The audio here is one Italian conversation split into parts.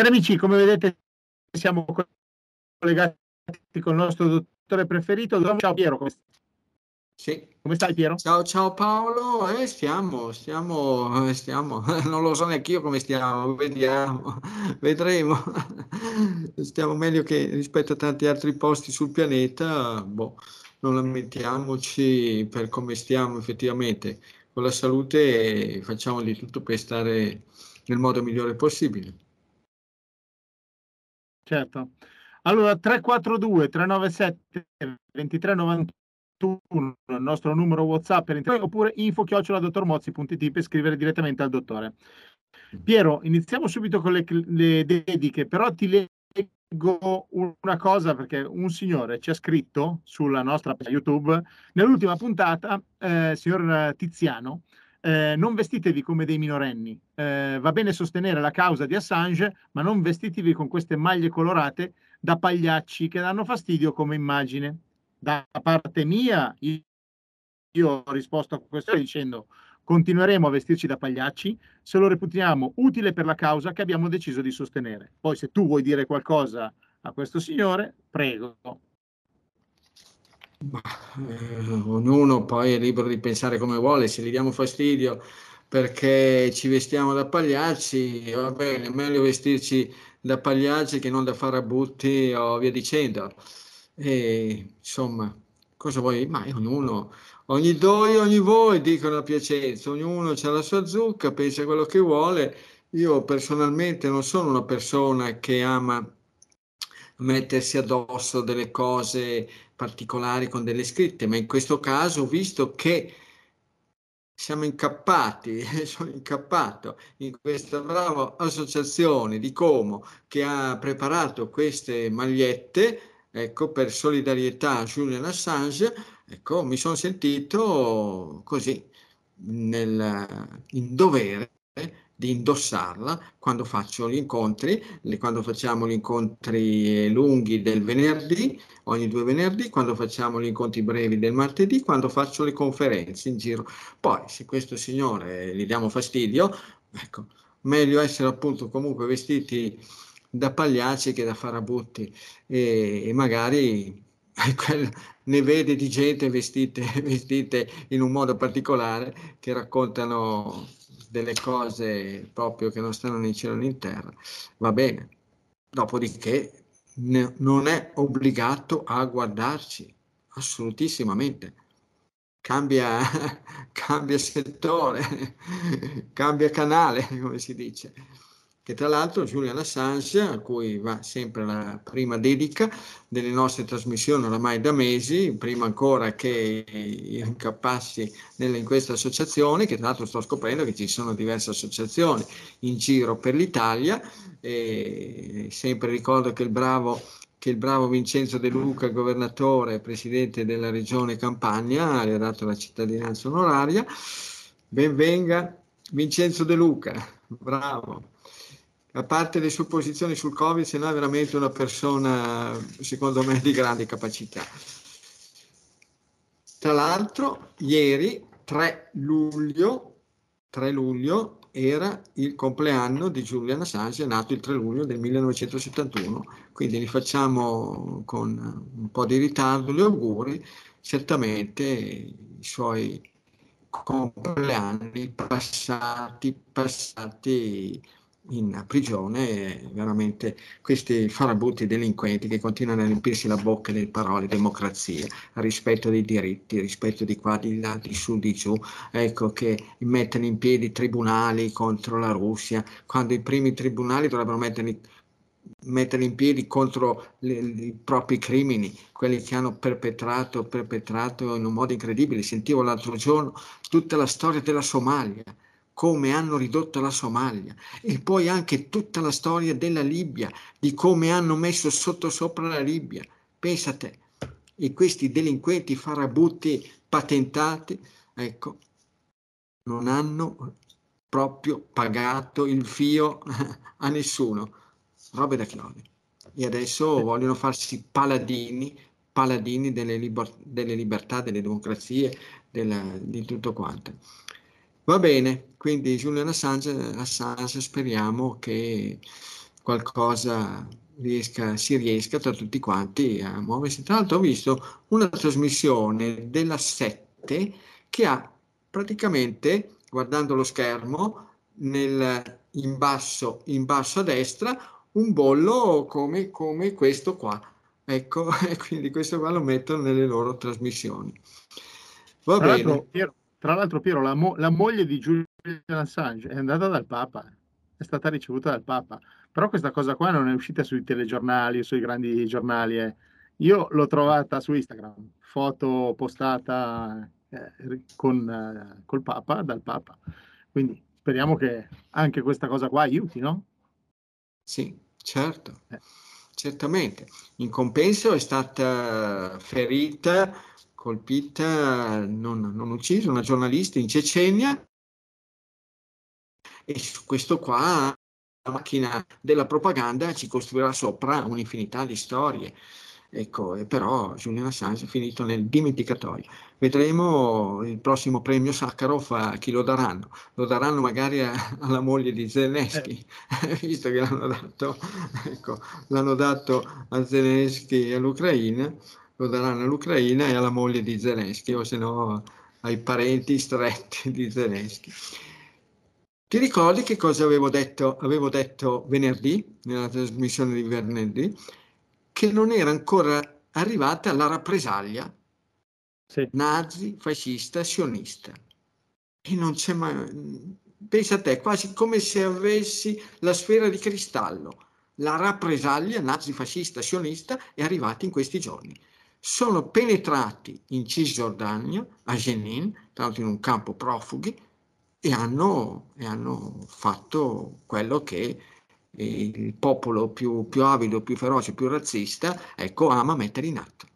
Cari amici, come vedete siamo collegati con il nostro dottore preferito. Ciao Piero, come stai? Sì. Come stai Piero? Ciao, ciao Paolo, eh, stiamo, stiamo, eh, stiamo, non lo so neanche io come stiamo, vediamo, vedremo. Stiamo meglio che rispetto a tanti altri posti sul pianeta, boh, non lamentiamoci per come stiamo effettivamente con la salute e facciamo di tutto per stare nel modo migliore possibile. Certo. Allora 342 397 2391 il nostro numero WhatsApp per internet oppure info chioccioladottormozzi.it per scrivere direttamente al dottore. Piero, iniziamo subito con le, le dediche, però ti leggo una cosa perché un signore ci ha scritto sulla nostra YouTube nell'ultima puntata, eh, signor Tiziano, eh, non vestitevi come dei minorenni. Eh, va bene sostenere la causa di Assange, ma non vestitevi con queste maglie colorate da pagliacci che danno fastidio come immagine da parte mia, io ho risposto a questo dicendo continueremo a vestirci da pagliacci se lo reputiamo utile per la causa che abbiamo deciso di sostenere. Poi se tu vuoi dire qualcosa a questo signore, prego. Ma, eh, ognuno poi è libero di pensare come vuole, se gli diamo fastidio perché ci vestiamo da pagliacci, va bene, è meglio vestirci da pagliacci che non da farabutti o via dicendo. E insomma, cosa vuoi? Ma ognuno, ogni doi, ogni voi, dicono a Piacenza, ognuno ha la sua zucca, pensa quello che vuole. Io personalmente non sono una persona che ama mettersi addosso delle cose particolari con delle scritte, ma in questo caso visto che siamo incappati, sono incappato in questa brava associazione di Como che ha preparato queste magliette ecco, per solidarietà a Julian Assange, ecco, mi sono sentito così nel, in dovere di indossarla quando faccio gli incontri, quando facciamo gli incontri lunghi del venerdì, ogni due venerdì, quando facciamo gli incontri brevi del martedì, quando faccio le conferenze in giro. Poi, se questo signore gli diamo fastidio, ecco, meglio essere appunto comunque vestiti da pagliacci che da farabutti e, e magari ne vede di gente vestite, vestite in un modo particolare che raccontano delle cose proprio che non stanno né in cielo né in terra. Va bene. Dopodiché ne, non è obbligato a guardarci, assolutissimamente. Cambia, cambia settore, cambia canale, come si dice che tra l'altro Julian Assange, a cui va sempre la prima dedica delle nostre trasmissioni oramai da mesi, prima ancora che io incappassi in questa associazione, che tra l'altro sto scoprendo che ci sono diverse associazioni in giro per l'Italia, e sempre ricordo che il bravo che il bravo Vincenzo De Luca, governatore, presidente della regione Campania, le ha dato la cittadinanza onoraria. Benvenga Vincenzo De Luca, bravo a parte le sue posizioni sul Covid, se no è veramente una persona, secondo me, di grande capacità. Tra l'altro, ieri, 3 luglio, 3 luglio era il compleanno di Julian Assange, nato il 3 luglio del 1971, quindi gli facciamo con un po' di ritardo gli auguri, certamente i suoi compleanni passati, passati in prigione veramente questi farabutti delinquenti che continuano a riempirsi la bocca delle parole democrazia, rispetto dei diritti, rispetto di qua, di là, di su, di giù, ecco che mettono in piedi tribunali contro la Russia, quando i primi tribunali dovrebbero metterli mettere in piedi contro le, i propri crimini, quelli che hanno perpetrato, perpetrato in un modo incredibile. Sentivo l'altro giorno tutta la storia della Somalia, come hanno ridotto la Somalia e poi anche tutta la storia della Libia, di come hanno messo sotto sopra la Libia. Pensate, e questi delinquenti farabutti patentati, ecco, non hanno proprio pagato il fio a nessuno. Robe da chiodi. E adesso vogliono farsi paladini, paladini delle, liber- delle libertà, delle democrazie, della, di tutto quanto. Va bene, quindi Julian Assange, Assange speriamo che qualcosa riesca, si riesca tra tutti quanti a muoversi. Tra l'altro ho visto una trasmissione della 7 che ha praticamente, guardando lo schermo, nel, in, basso, in basso a destra, un bollo come, come questo qua. Ecco, e quindi questo qua lo mettono nelle loro trasmissioni. Va tra, bene. Piero, tra l'altro, Piero, la, mo- la moglie di Julian Assange è andata dal Papa, è stata ricevuta dal Papa. Però questa cosa qua non è uscita sui telegiornali o sui grandi giornali. Eh. Io l'ho trovata su Instagram, foto postata eh, con, eh, col Papa, dal Papa. Quindi speriamo che anche questa cosa qua aiuti, no? Sì, certo, eh. certamente. In compenso è stata ferita, colpita, non, non uccisa, una giornalista in Cecenia e su questo qua la macchina della propaganda ci costruirà sopra un'infinità di storie. Ecco, però Julian Assange è finito nel dimenticatoio. Vedremo il prossimo premio Sakharov a chi lo daranno. Lo daranno magari a, alla moglie di Zelensky, eh. visto che l'hanno dato, ecco, l'hanno dato a Zelensky e all'Ucraina, lo daranno all'Ucraina e alla moglie di Zelensky, o se no ai parenti stretti di Zelensky. Ti ricordi che cosa avevo detto, avevo detto venerdì, nella trasmissione di venerdì? Che non era ancora arrivata la rappresaglia sì. nazi, fascista, sionista. E non c'è mai... Pensa a te, quasi come se avessi la sfera di cristallo. La rappresaglia nazi-fascista, sionista è arrivata in questi giorni. Sono penetrati in Cisgiordania, a Jenin, tra l'altro in un campo profughi, e hanno, e hanno fatto quello che il popolo più, più avido, più feroce, più razzista, ecco, ama mettere in atto.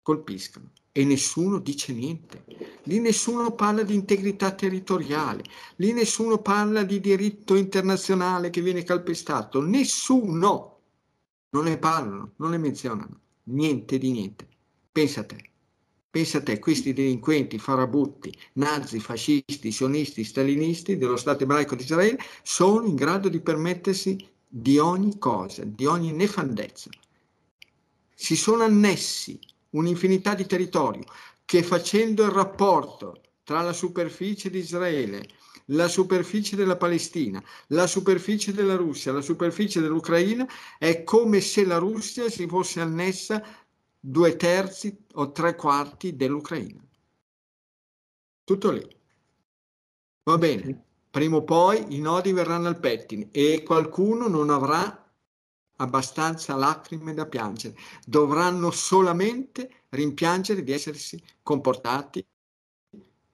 Colpiscono e nessuno dice niente. Lì nessuno parla di integrità territoriale, lì nessuno parla di diritto internazionale che viene calpestato, nessuno. Non ne parlano, non ne menzionano, niente di niente. Pensa a te. Pensa a te, questi delinquenti, farabutti, nazi, fascisti, sionisti, stalinisti dello Stato ebraico di Israele sono in grado di permettersi di ogni cosa, di ogni nefandezza. Si sono annessi un'infinità di territorio che facendo il rapporto tra la superficie di Israele, la superficie della Palestina, la superficie della Russia, la superficie dell'Ucraina, è come se la Russia si fosse annessa due terzi o tre quarti dell'Ucraina. Tutto lì. Va bene, prima o poi i nodi verranno al pettine e qualcuno non avrà abbastanza lacrime da piangere. Dovranno solamente rimpiangere di essersi comportati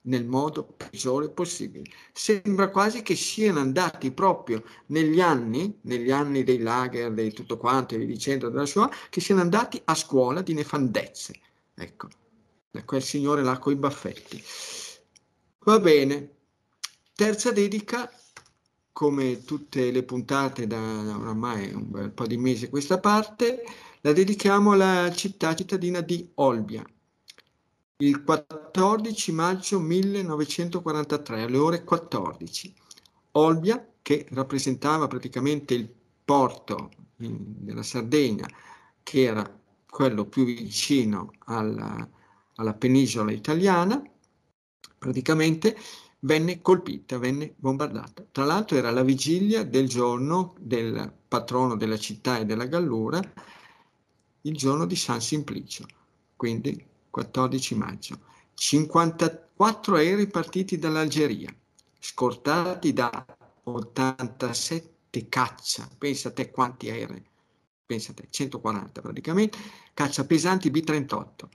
nel modo peggiore possibile. Sembra quasi che siano andati proprio negli anni, negli anni dei lager, di tutto quanto e dicendo della sua, che siano andati a scuola di nefandezze. Ecco, quel signore là coi baffetti. Va bene. Terza dedica, come tutte le puntate da oramai un bel po' di mesi a questa parte, la dedichiamo alla città cittadina di Olbia il 14 maggio 1943 alle ore 14. Olbia, che rappresentava praticamente il porto della Sardegna, che era quello più vicino alla, alla penisola italiana, praticamente venne colpita, venne bombardata. Tra l'altro era la vigilia del giorno del patrono della città e della Gallura, il giorno di San Simplicio. Quindi 14 maggio. 54 aerei partiti dall'Algeria, scortati da 87 caccia, pensa a te quanti aerei, pensa a te, 140 praticamente, caccia pesanti B-38.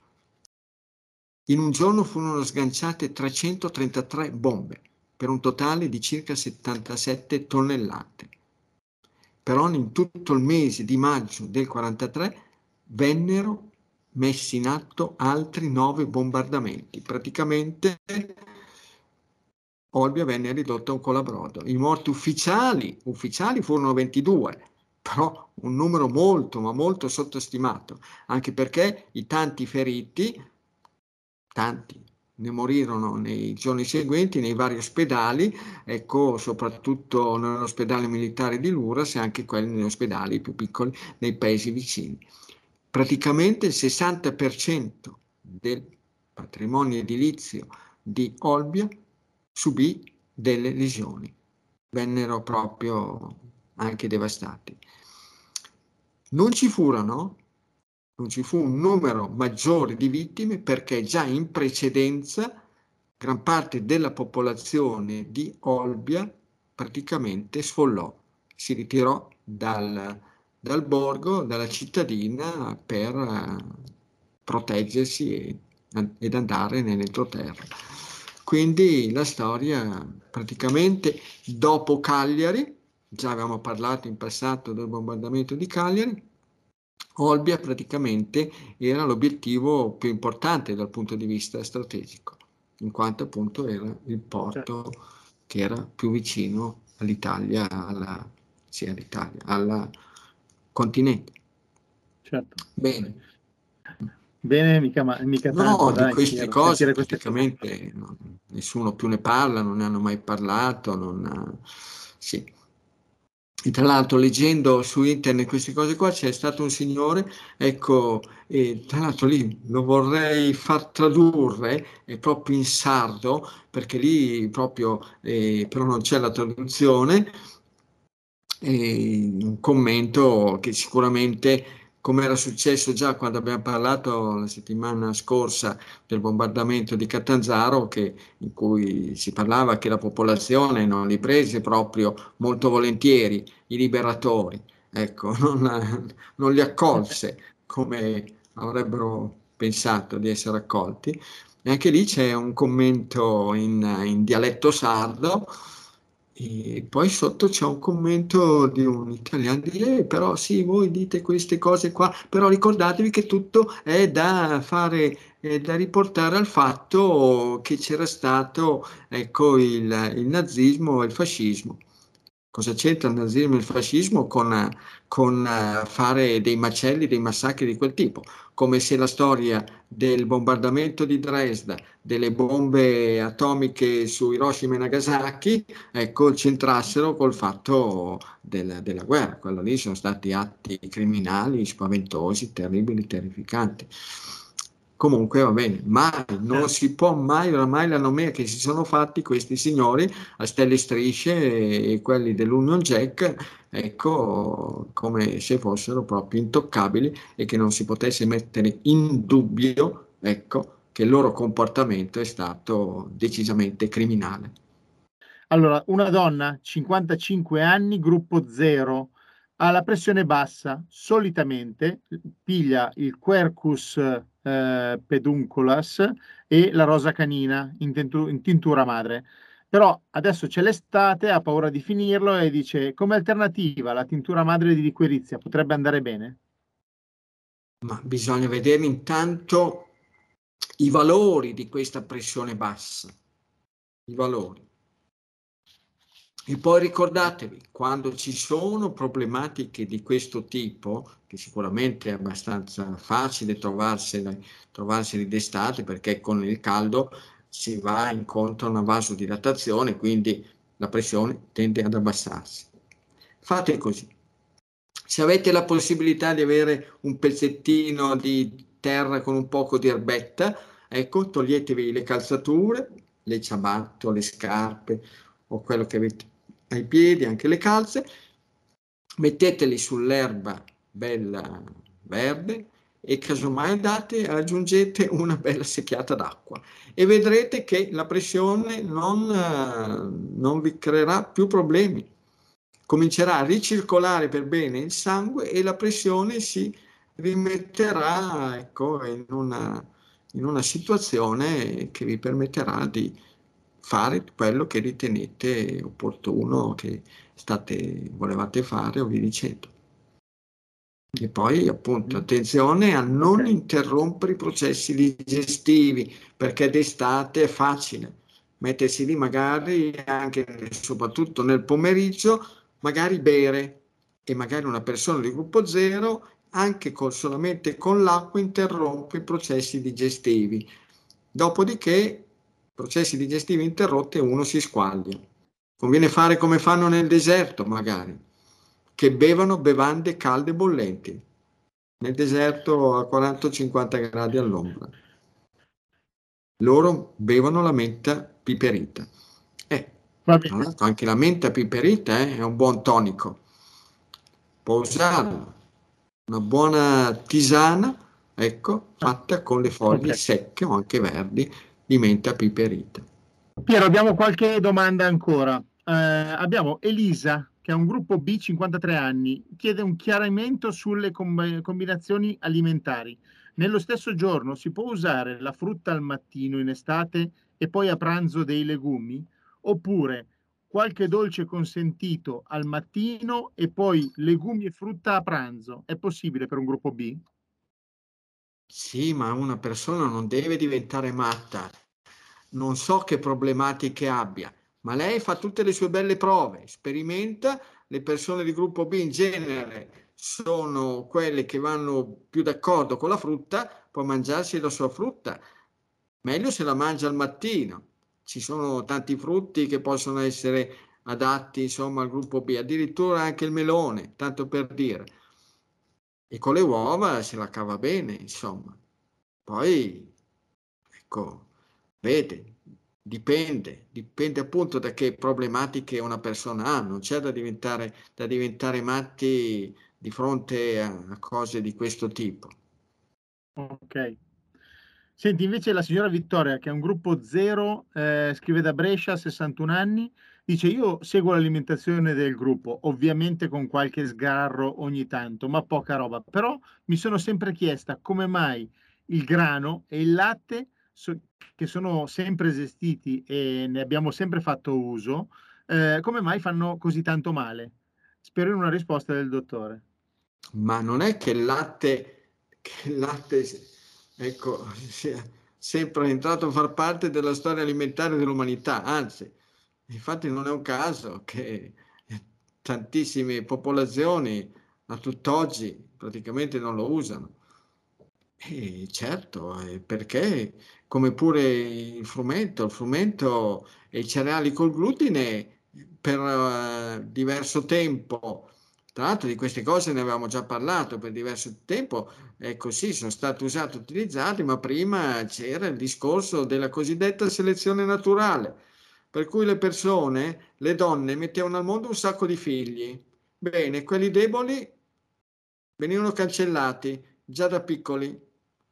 In un giorno furono sganciate 333 bombe, per un totale di circa 77 tonnellate. Però in tutto il mese di maggio del 43 vennero messi in atto altri nove bombardamenti. Praticamente Olbia venne ridotta a un colabrodo. I morti ufficiali, ufficiali furono 22, però un numero molto, ma molto sottostimato, anche perché i tanti feriti, tanti, ne morirono nei giorni seguenti nei vari ospedali, ecco, soprattutto nell'ospedale militare di Luras e anche quelli negli ospedali più piccoli nei paesi vicini. Praticamente il 60% del patrimonio edilizio di Olbia subì delle lesioni, vennero proprio anche devastati. Non ci furono non ci fu un numero maggiore di vittime perché già in precedenza gran parte della popolazione di Olbia praticamente sfollò, si ritirò dal, dal borgo, dalla cittadina per uh, proteggersi e, ed andare nell'entroterra. Quindi la storia praticamente dopo Cagliari, già avevamo parlato in passato del bombardamento di Cagliari, Olbia praticamente era l'obiettivo più importante dal punto di vista strategico, in quanto appunto era il porto certo. che era più vicino all'Italia, alla, sì, all'Italia, al continente. Certo. Bene. Bene, mica, mica tanto. No, dai, di queste cose praticamente no, nessuno più ne parla, non ne hanno mai parlato, non, sì. E tra l'altro leggendo su internet queste cose qua c'è stato un signore, ecco, e tra l'altro lì lo vorrei far tradurre è proprio in sardo, perché lì proprio, eh, però non c'è la traduzione, un commento che sicuramente come era successo già quando abbiamo parlato la settimana scorsa del bombardamento di Catanzaro, che, in cui si parlava che la popolazione non li prese proprio molto volentieri, i liberatori, ecco, non, non li accolse come avrebbero pensato di essere accolti. E anche lì c'è un commento in, in dialetto sardo e poi sotto c'è un commento di un italiano, di, eh, però sì, voi dite queste cose qua, però ricordatevi che tutto è da fare, è da riportare al fatto che c'era stato ecco, il, il nazismo e il fascismo. Cosa c'entra il nazismo e il fascismo con, con uh, fare dei macelli, dei massacri di quel tipo? Come se la storia del bombardamento di Dresda, delle bombe atomiche su Hiroshima e Nagasaki, ecco, c'entrassero col fatto del, della guerra. Quello lì sono stati atti criminali, spaventosi, terribili, terrificanti. Comunque va bene, mai, non si può mai, oramai la nomea che si sono fatti questi signori a stelle strisce e quelli dell'Union Jack, ecco, come se fossero proprio intoccabili e che non si potesse mettere in dubbio, ecco, che il loro comportamento è stato decisamente criminale. Allora, una donna, 55 anni, gruppo 0, ha la pressione bassa, solitamente piglia il Quercus eh, pedunculas e la rosa canina in, tentu- in tintura madre. Però adesso c'è l'estate, ha paura di finirlo e dice come alternativa la tintura madre di liquirizia potrebbe andare bene? Ma bisogna vedere intanto i valori di questa pressione bassa, i valori. E poi ricordatevi, quando ci sono problematiche di questo tipo, che sicuramente è abbastanza facile trovarsene, d'estate perché con il caldo si va incontro a una vasodilatazione, quindi la pressione tende ad abbassarsi. Fate così. Se avete la possibilità di avere un pezzettino di terra con un poco di erbetta, ecco, toglietevi le calzature, le ciabatte o le scarpe o quello che avete ai piedi, anche le calze, metteteli sull'erba bella verde e casomai date, aggiungete una bella secchiata d'acqua e vedrete che la pressione non, non vi creerà più problemi. Comincerà a ricircolare per bene il sangue e la pressione si rimetterà ecco, in, una, in una situazione che vi permetterà di fare quello che ritenete opportuno, che state, volevate fare o vi dicendo. E poi appunto attenzione a non okay. interrompere i processi digestivi perché d'estate è facile mettersi lì magari anche soprattutto nel pomeriggio, magari bere e magari una persona di gruppo zero anche con, solamente con l'acqua interrompe i processi digestivi Dopodiché, processi digestivi interrotti e uno si squaglia. Conviene fare come fanno nel deserto, magari, che bevono bevande calde e bollenti. Nel deserto a 40-50 gradi all'ombra. Loro bevono la menta piperita. Eh, anche la menta piperita eh, è un buon tonico. Può usarla. Una buona tisana ecco, fatta con le foglie okay. secche o anche verdi di menta piperita. Piero, abbiamo qualche domanda ancora. Eh, abbiamo Elisa, che ha un gruppo B, 53 anni, chiede un chiarimento sulle com- combinazioni alimentari. Nello stesso giorno si può usare la frutta al mattino in estate e poi a pranzo dei legumi? Oppure qualche dolce consentito al mattino e poi legumi e frutta a pranzo? È possibile per un gruppo B? Sì, ma una persona non deve diventare matta. Non so che problematiche abbia, ma lei fa tutte le sue belle prove, sperimenta, le persone di gruppo B in genere sono quelle che vanno più d'accordo con la frutta, può mangiarsi la sua frutta. Meglio se la mangia al mattino. Ci sono tanti frutti che possono essere adatti, insomma, al gruppo B, addirittura anche il melone, tanto per dire e con le uova se la cava bene, insomma. Poi, ecco, vede, dipende, dipende appunto da che problematiche una persona ha, non c'è da diventare, da diventare matti di fronte a, cose di questo tipo. Ok. Senti, invece la signora Vittoria, che è un gruppo zero, eh, scrive da Brescia, 61 anni, Dice, io seguo l'alimentazione del gruppo, ovviamente con qualche sgarro ogni tanto, ma poca roba. Però mi sono sempre chiesta come mai il grano e il latte, so, che sono sempre esistiti e ne abbiamo sempre fatto uso, eh, come mai fanno così tanto male? Spero in una risposta del dottore. Ma non è che il latte, che il latte ecco, sia sempre entrato a far parte della storia alimentare dell'umanità, anzi Infatti non è un caso che tantissime popolazioni a tutt'oggi praticamente non lo usano. E certo, perché? Come pure il frumento, il frumento e i cereali col glutine per uh, diverso tempo, tra l'altro di queste cose ne avevamo già parlato per diverso tempo, è così, sono stati usati, utilizzati, ma prima c'era il discorso della cosiddetta selezione naturale per cui le persone, le donne, mettevano al mondo un sacco di figli. Bene, quelli deboli venivano cancellati già da piccoli,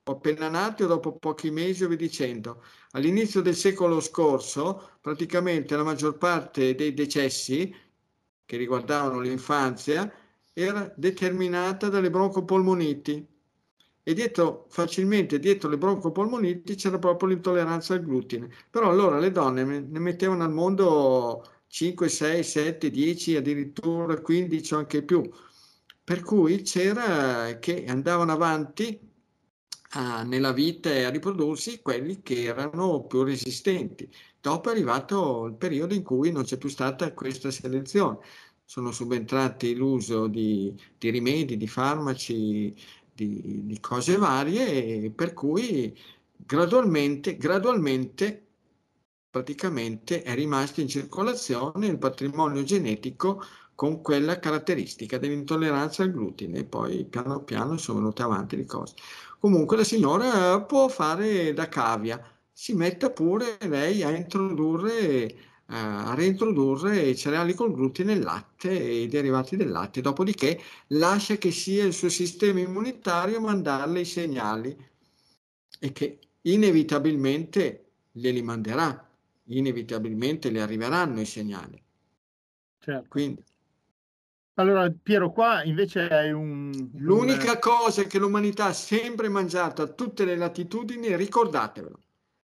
o appena nati o dopo pochi mesi o via dicendo. All'inizio del secolo scorso, praticamente la maggior parte dei decessi che riguardavano l'infanzia era determinata dalle broncopolmoniti e dietro, facilmente dietro le broncopolmoniti c'era proprio l'intolleranza al glutine. Però allora le donne ne mettevano al mondo 5, 6, 7, 10, addirittura 15 o anche più. Per cui c'era che andavano avanti a, nella vita e a riprodursi quelli che erano più resistenti. Dopo è arrivato il periodo in cui non c'è più stata questa selezione. Sono subentrati l'uso di, di rimedi, di farmaci, di, di cose varie, per cui gradualmente, gradualmente praticamente è rimasto in circolazione il patrimonio genetico con quella caratteristica dell'intolleranza al glutine poi piano piano sono venute avanti le cose. Comunque la signora può fare da cavia, si metta pure lei a introdurre a reintrodurre i cereali col glutine, il latte e i derivati del latte, dopodiché lascia che sia il suo sistema immunitario a mandarle i segnali e che inevitabilmente glieli manderà, inevitabilmente le arriveranno i segnali. Certo. Quindi, allora, Piero, qua invece hai un... L'unica un... cosa che l'umanità ha sempre mangiato a tutte le latitudini, ricordatevelo,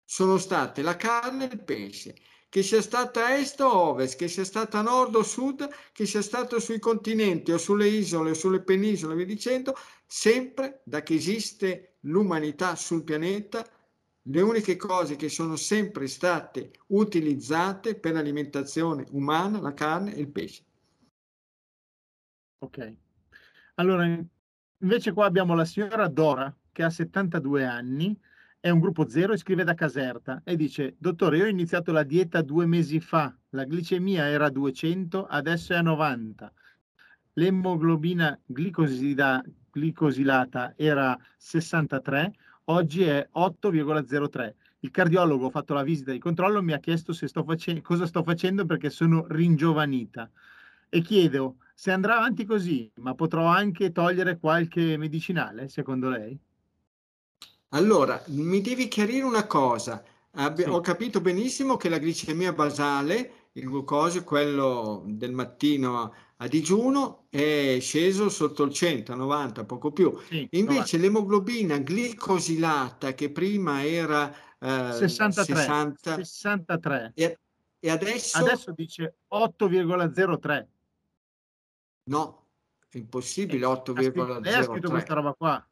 sono state la carne e il pesce che sia stata est o ovest, che sia stata nord o sud, che sia stato sui continenti o sulle isole o sulle penisole, via dicendo, sempre da che esiste l'umanità sul pianeta, le uniche cose che sono sempre state utilizzate per l'alimentazione umana, la carne e il pesce. Ok. Allora, invece qua abbiamo la signora Dora, che ha 72 anni, è un gruppo zero e scrive da Caserta e dice, dottore, io ho iniziato la dieta due mesi fa, la glicemia era 200, adesso è a 90. L'emoglobina glicosida, glicosilata era 63, oggi è 8,03. Il cardiologo ha fatto la visita di controllo, mi ha chiesto sto face- cosa sto facendo perché sono ringiovanita e chiedo se andrà avanti così, ma potrò anche togliere qualche medicinale, secondo lei? Allora, mi devi chiarire una cosa. Abbi- sì. Ho capito benissimo che la glicemia basale, il glucosio, quello del mattino a digiuno, è sceso sotto il 100, 90, poco più. Sì, Invece 90. l'emoglobina glicosilata, che prima era eh, 63, 60, 63. E, e adesso? Adesso dice 8,03. No, è impossibile, 8,03. Lei ha scritto questa roba qua.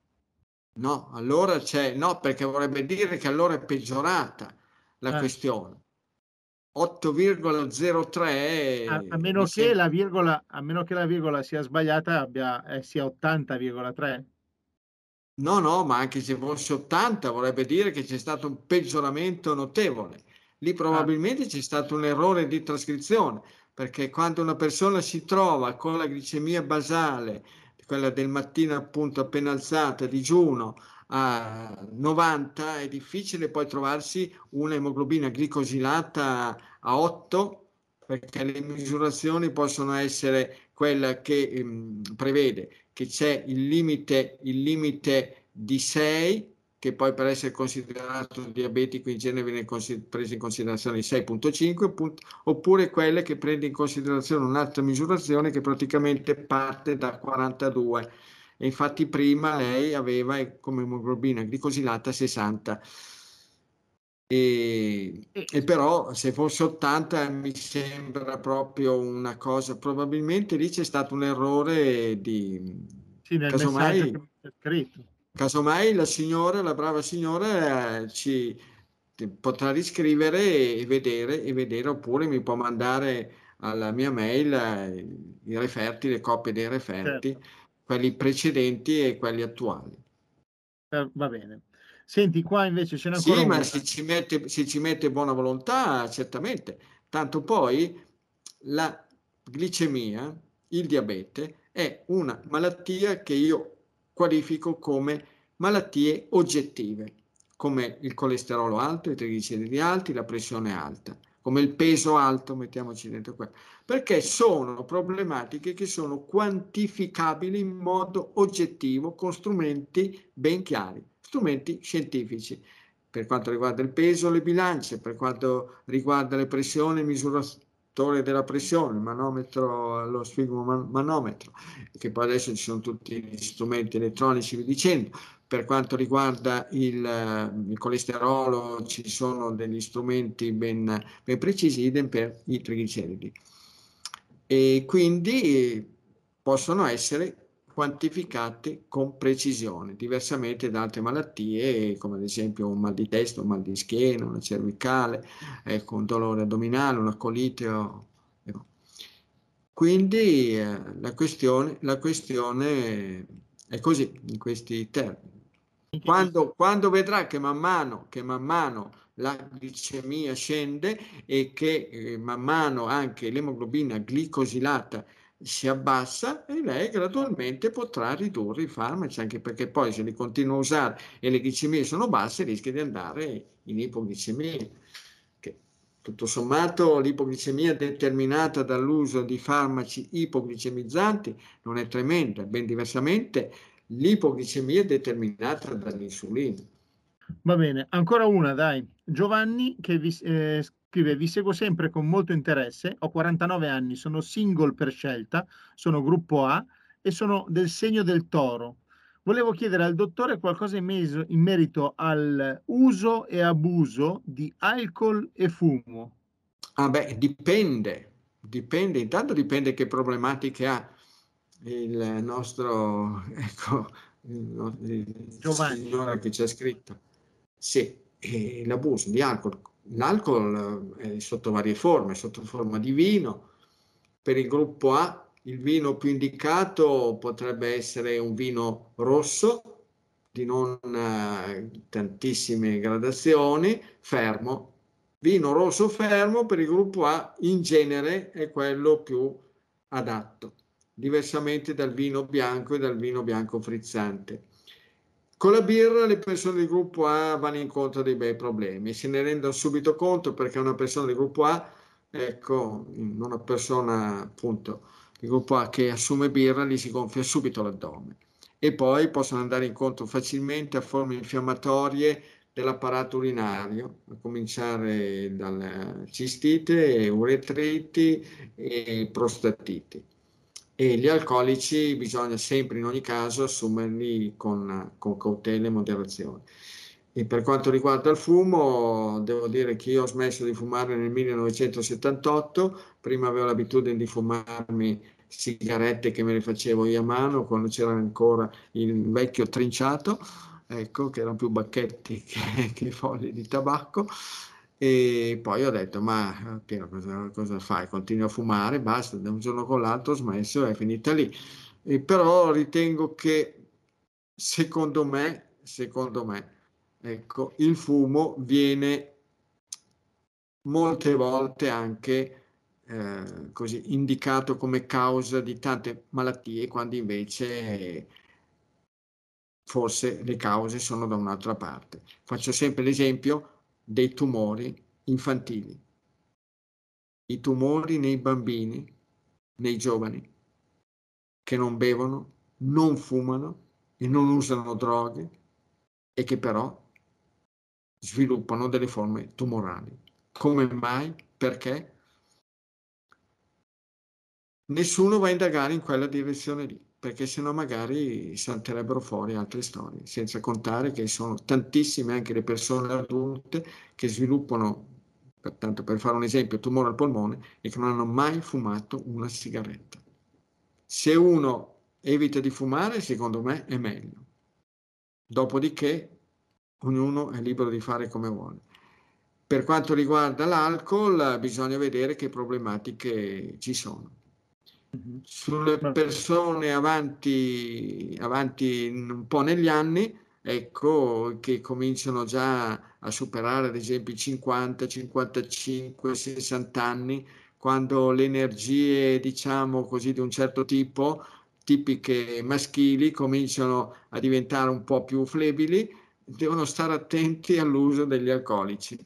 No, allora c'è, no, perché vorrebbe dire che allora è peggiorata la eh. questione. 8,03 a, a, meno che la virgola, a meno che la virgola sia sbagliata abbia, eh, sia 80,3 no no ma anche se fosse 80 vorrebbe dire che c'è stato un peggioramento notevole lì ah. probabilmente ah. c'è stato un errore di trascrizione perché quando una persona si trova con la glicemia basale quella del mattino appunto appena alzata, digiuno, a 90, è difficile poi trovarsi un'emoglobina glicosilata a 8 perché le misurazioni possono essere quella che ehm, prevede che c'è il limite, il limite di 6 che poi per essere considerato diabetico in genere viene preso in considerazione il 6.5, oppure quelle che prende in considerazione un'altra misurazione che praticamente parte da 42. E infatti prima lei aveva come emoglobina glicosilata 60. E, e, però se fosse 80 mi sembra proprio una cosa, probabilmente lì c'è stato un errore di... Sì, nel casomai, scritto Casomai la signora, la brava signora, eh, ci potrà riscrivere e vedere, e vedere, oppure mi può mandare alla mia mail eh, i referti, le copie dei referti, certo. quelli precedenti e quelli attuali. Eh, va bene. Senti, qua invece ce n'è ancora Sì, ma se ci, mette, se ci mette buona volontà, certamente. Tanto poi la glicemia, il diabete, è una malattia che io qualifico come malattie oggettive, come il colesterolo alto, i trigliceridi alti, la pressione alta, come il peso alto, mettiamoci dentro qua, perché sono problematiche che sono quantificabili in modo oggettivo con strumenti ben chiari, strumenti scientifici. Per quanto riguarda il peso, le bilance, per quanto riguarda le pressioni, misura della pressione, il manometro, lo sfigmomanometro, che poi adesso ci sono tutti gli strumenti elettronici, vi dicendo. Per quanto riguarda il, il colesterolo, ci sono degli strumenti ben, ben precisi, idem per i trigliceridi. E quindi possono essere quantificate con precisione, diversamente da altre malattie come ad esempio un mal di testa, un mal di schiena, una cervicale, ecco, un dolore addominale, una colite. Ecco. Quindi eh, la, questione, la questione è così, in questi termini. Quando, quando vedrà che man mano, che man mano la glicemia scende e che eh, man mano anche l'emoglobina glicosilata si abbassa e lei gradualmente potrà ridurre i farmaci, anche perché poi se li continua a usare e le glicemie sono basse rischia di andare in ipoglicemia. Che, tutto sommato l'ipoglicemia determinata dall'uso di farmaci ipoglicemizzanti non è tremenda, ben diversamente l'ipoglicemia è determinata dall'insulina. Va bene, ancora una, dai. Giovanni che vi, eh, Scrive, vi seguo sempre con molto interesse, ho 49 anni, sono single per scelta, sono gruppo A e sono del segno del toro. Volevo chiedere al dottore qualcosa in, meso, in merito al uso e abuso di alcol e fumo. Ah beh, dipende, dipende, intanto dipende che problematiche ha il nostro, ecco, il, il Giovanni. signore che c'è scritto. Sì, l'abuso di alcol L'alcol è sotto varie forme, sotto forma di vino. Per il gruppo A il vino più indicato potrebbe essere un vino rosso, di non eh, tantissime gradazioni, fermo. Vino rosso fermo per il gruppo A in genere è quello più adatto, diversamente dal vino bianco e dal vino bianco frizzante. Con la birra le persone del gruppo A vanno incontro a dei bei problemi, se ne rendono subito conto perché una persona del gruppo A, ecco, una persona appunto del gruppo A che assume birra, gli si gonfia subito l'addome e poi possono andare incontro facilmente a forme infiammatorie dell'apparato urinario, a cominciare dalla cistite, uretriti e prostatiti. E gli alcolici bisogna sempre in ogni caso assumerli con, con cautela e moderazione. E per quanto riguarda il fumo, devo dire che io ho smesso di fumare nel 1978, prima avevo l'abitudine di fumarmi sigarette che me le facevo io a mano quando c'era ancora il vecchio trinciato, ecco, che erano più bacchetti che, che fogli di tabacco. E poi ho detto, ma Piero, cosa, cosa, fai? Continui a fumare, basta, da un giorno con l'altro ho smesso, è finita lì. E però ritengo che, secondo me, secondo me, ecco, il fumo viene molte volte anche eh, così indicato come causa di tante malattie, quando invece forse le cause sono da un'altra parte. Faccio sempre l'esempio dei tumori infantili. I tumori nei bambini, nei giovani, che non bevono, non fumano e non usano droghe e che però sviluppano delle forme tumorali. Come mai? Perché? nessuno va a indagare in quella direzione lì, perché sennò magari salterebbero fuori altre storie, senza contare che sono tantissime anche le persone adulte che sviluppano, tanto per fare un esempio, tumore al polmone e che non hanno mai fumato una sigaretta. Se uno evita di fumare, secondo me è meglio. Dopodiché ognuno è libero di fare come vuole. Per quanto riguarda l'alcol, bisogna vedere che problematiche ci sono sulle persone avanti, avanti un po' negli anni, ecco, che cominciano già a superare ad esempio i 50, 55, 60 anni, quando le energie, diciamo così, di un certo tipo, tipiche maschili, cominciano a diventare un po' più flebili, devono stare attenti all'uso degli alcolici,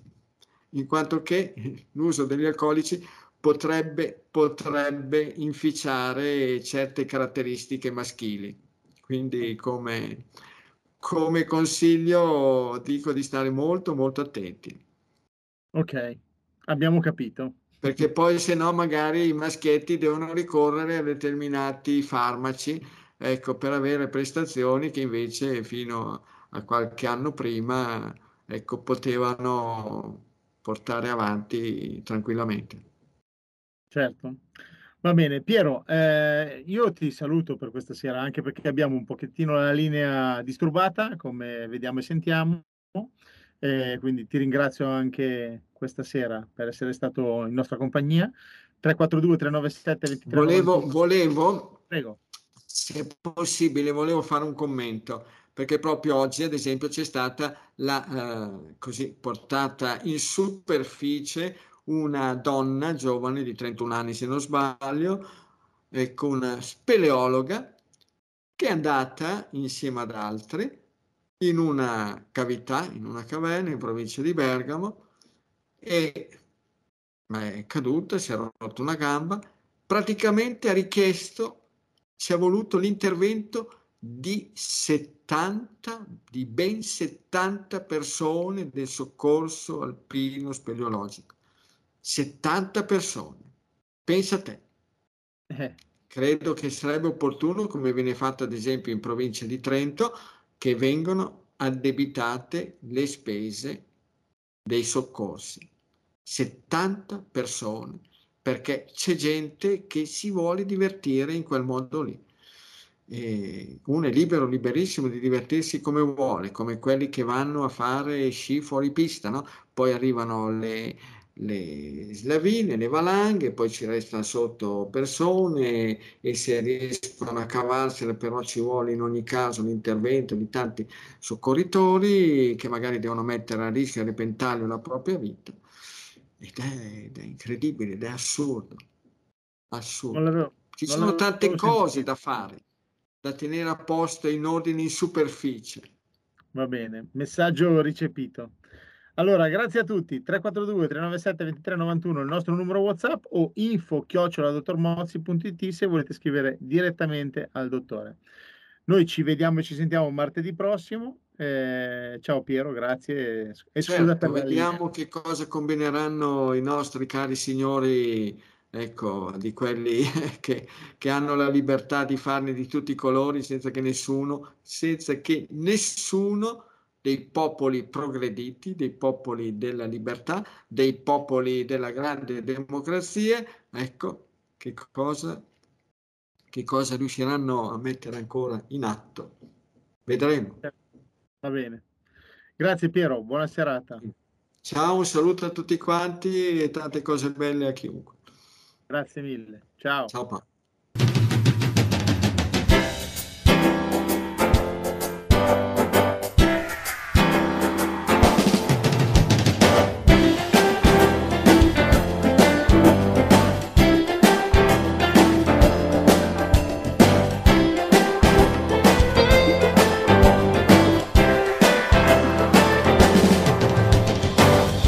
in quanto che l'uso degli alcolici potrebbe, potrebbe inficiare certe caratteristiche maschili. Quindi come, come consiglio dico di stare molto molto attenti. Ok, abbiamo capito. Perché poi se no magari i maschietti devono ricorrere a determinati farmaci ecco, per avere prestazioni che invece fino a qualche anno prima ecco, potevano portare avanti tranquillamente. Certo. Va bene, Piero, eh, io ti saluto per questa sera, anche perché abbiamo un pochettino la linea disturbata, come vediamo e sentiamo. Eh, quindi ti ringrazio anche questa sera per essere stato in nostra compagnia. 342 397 23 volevo, volevo Prego. se possibile, volevo fare un commento perché proprio oggi, ad esempio, c'è stata la eh, così portata in superficie una donna giovane di 31 anni se non sbaglio, ecco una speleologa che è andata insieme ad altri in una cavità, in una caverna in provincia di Bergamo e è caduta, si è rotta una gamba, praticamente ha richiesto, ci è voluto l'intervento di 70, di ben 70 persone del soccorso alpino speleologico. 70 persone. Pensa a te. Eh. Credo che sarebbe opportuno, come viene fatto ad esempio in provincia di Trento, che vengano addebitate le spese dei soccorsi. 70 persone, perché c'è gente che si vuole divertire in quel modo lì. E uno è libero, liberissimo di divertirsi come vuole, come quelli che vanno a fare sci fuori pista, no? Poi arrivano le, le slavine, le valanghe, poi ci restano sotto persone e se riescono a cavarsene però ci vuole in ogni caso l'intervento di tanti soccorritori che magari devono mettere a rischio e a repentaglio la propria vita. Ed è, ed è incredibile, ed è assurdo. Assurdo. Ci sono tante cose da fare, da tenere a posto in ordine in superficie. Va bene, messaggio ricepito. Allora, grazie a tutti. 342 397 2391 il nostro numero WhatsApp o info chioccioladottormozzi.it se volete scrivere direttamente al dottore. Noi ci vediamo e ci sentiamo martedì prossimo. Eh, ciao Piero, grazie. E certo, vediamo che cosa combineranno i nostri cari signori, ecco, di quelli che, che hanno la libertà di farne di tutti i colori senza che nessuno, senza che nessuno dei popoli progrediti, dei popoli della libertà, dei popoli della grande democrazia, ecco che cosa, che cosa riusciranno a mettere ancora in atto. Vedremo. Va bene. Grazie Piero, buona serata. Ciao, un saluto a tutti quanti e tante cose belle a chiunque. Grazie mille. Ciao. Ciao.